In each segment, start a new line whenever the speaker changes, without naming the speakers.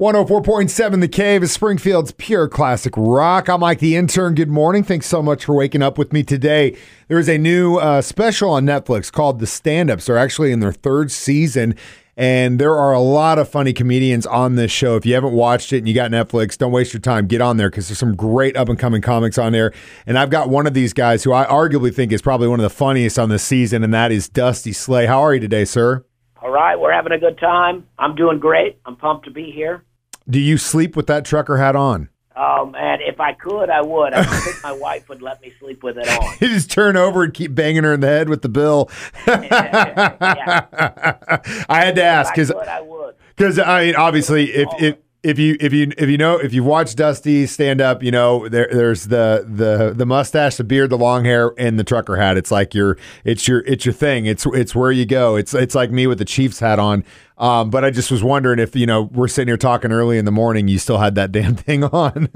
104.7 The Cave is Springfield's pure classic rock. I'm Mike the intern. Good morning. Thanks so much for waking up with me today. There is a new uh, special on Netflix called The Stand Ups. They're actually in their third season, and there are a lot of funny comedians on this show. If you haven't watched it and you got Netflix, don't waste your time. Get on there because there's some great up and coming comics on there. And I've got one of these guys who I arguably think is probably one of the funniest on this season, and that is Dusty Slay. How are you today, sir?
All right, we're having a good time. I'm doing great. I'm pumped to be here.
Do you sleep with that trucker hat on?
Oh man, if I could, I would. I think my wife would let me sleep with it on.
You just turn over and keep banging her in the head with the bill.
yeah,
I had to ask
if I
because
I would.
because I mean obviously if if if you if you if you know if you've watched Dusty stand up, you know there there's the the the mustache, the beard, the long hair, and the trucker hat. It's like your it's your it's your thing. It's it's where you go. It's it's like me with the Chiefs hat on. Um, but I just was wondering if you know we're sitting here talking early in the morning, you still had that damn thing on.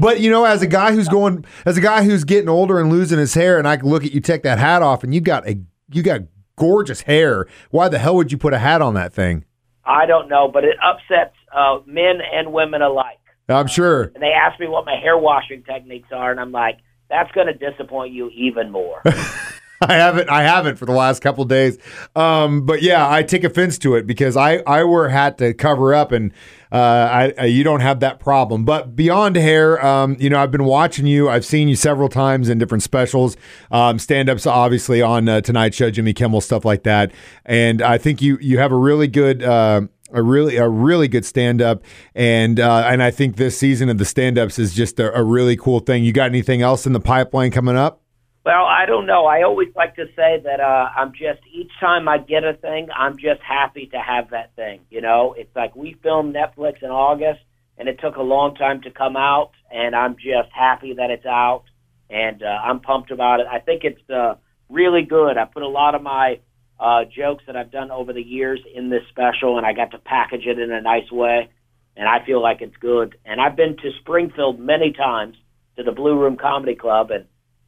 but you know, as a guy who's going, as a guy who's getting older and losing his hair, and I can look at you take that hat off, and you got a you got gorgeous hair. Why the hell would you put a hat on that thing?
I don't know, but it upsets uh, men and women alike.
I'm sure.
And they ask me what my hair washing techniques are, and I'm like, that's going to disappoint you even more.
I haven't. I haven't for the last couple days. Um, but yeah, I take offense to it because I I wear a hat to cover up, and uh, I, I you don't have that problem. But beyond hair, um, you know, I've been watching you. I've seen you several times in different specials, um, stand ups, obviously on uh, Tonight Show, Jimmy Kimmel, stuff like that. And I think you you have a really good. Uh, a really a really good stand up and uh, and I think this season of the stand ups is just a, a really cool thing. You got anything else in the pipeline coming up?
Well, I don't know. I always like to say that uh, I'm just each time I get a thing, I'm just happy to have that thing. You know, it's like we filmed Netflix in August, and it took a long time to come out, and I'm just happy that it's out, and uh, I'm pumped about it. I think it's uh, really good. I put a lot of my uh, jokes that I've done over the years in this special, and I got to package it in a nice way, and I feel like it's good. And I've been to Springfield many times to the Blue Room Comedy Club, and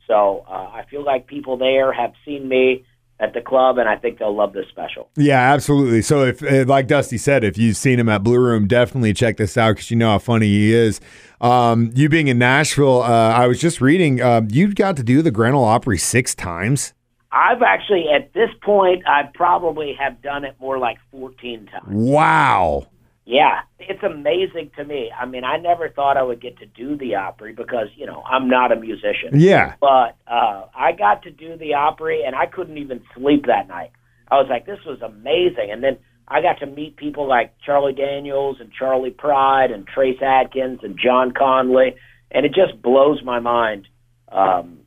so uh, I feel like people there have seen me at the club, and I think they'll love this special.
Yeah, absolutely. So if, uh, like Dusty said, if you've seen him at Blue Room, definitely check this out because you know how funny he is. Um, you being in Nashville, uh, I was just reading, uh, you got to do the Grand Ole Opry six times.
I've actually, at this point, I probably have done it more like 14 times.
Wow.
Yeah, it's amazing to me. I mean, I never thought I would get to do the Opry because, you know, I'm not a musician.
Yeah.
But uh, I got to do the Opry, and I couldn't even sleep that night. I was like, this was amazing. And then I got to meet people like Charlie Daniels and Charley Pride and Trace Adkins and John Conlee, and it just blows my mind um,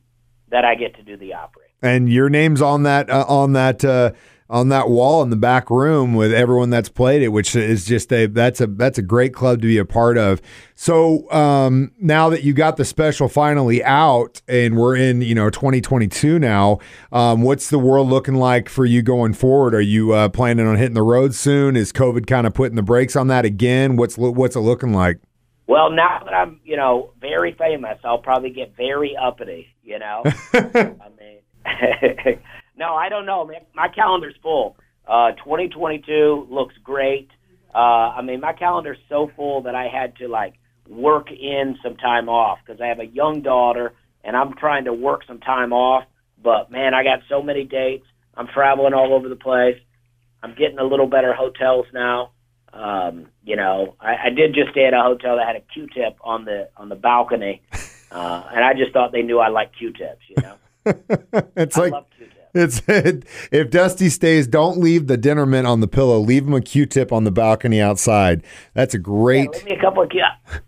that I get to do the Opry.
And your name's on that uh, on that uh, on that wall in the back room with everyone that's played it, which is just a that's a that's a great club to be a part of. So um, now that you got the special finally out, and we're in you know 2022 now, um, what's the world looking like for you going forward? Are you uh, planning on hitting the road soon? Is COVID kind of putting the brakes on that again? What's what's it looking like?
Well, now that I'm, you know, very famous, I'll probably get very uppity, you know. I mean, no, I don't know. Man. My calendar's full. Uh, 2022 looks great. Uh, I mean, my calendar's so full that I had to like work in some time off because I have a young daughter and I'm trying to work some time off. But man, I got so many dates. I'm traveling all over the place. I'm getting a little better hotels now. Um, you know, I, I did just stay at a hotel that had a Q-tip on the on the balcony, uh, and I just thought they knew I like Q-tips. You know,
it's
I
like it's if Dusty stays, don't leave the dinner mint on the pillow. Leave him a Q-tip on the balcony outside. That's a great.
Yeah, me a couple of Q.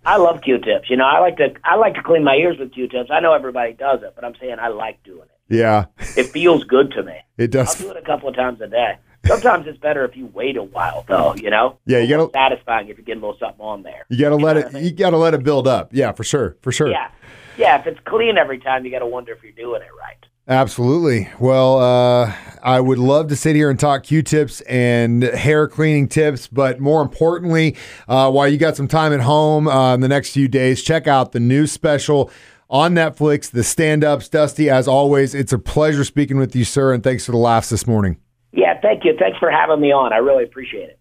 I love Q-tips. You know, I like to I like to clean my ears with Q-tips. I know everybody does it, but I'm saying I like doing it.
Yeah,
It feels good to me.
it
I'll
does.
do it a couple of times a day. Sometimes it's better if you wait a while, though. You know.
Yeah, you gotta-
satisfying if you get a little something on there.
You gotta let it.
I mean?
You gotta let it build up. Yeah, for sure, for sure.
Yeah, yeah. If it's clean every time, you got to wonder if you're doing it right.
Absolutely. Well, uh, I would love to sit here and talk Q-tips and hair cleaning tips, but more importantly, uh, while you got some time at home uh, in the next few days, check out the new special on Netflix, The Stand Ups. Dusty, as always, it's a pleasure speaking with you, sir, and thanks for the laughs this morning.
Yeah, thank you. Thanks for having me on. I really appreciate it.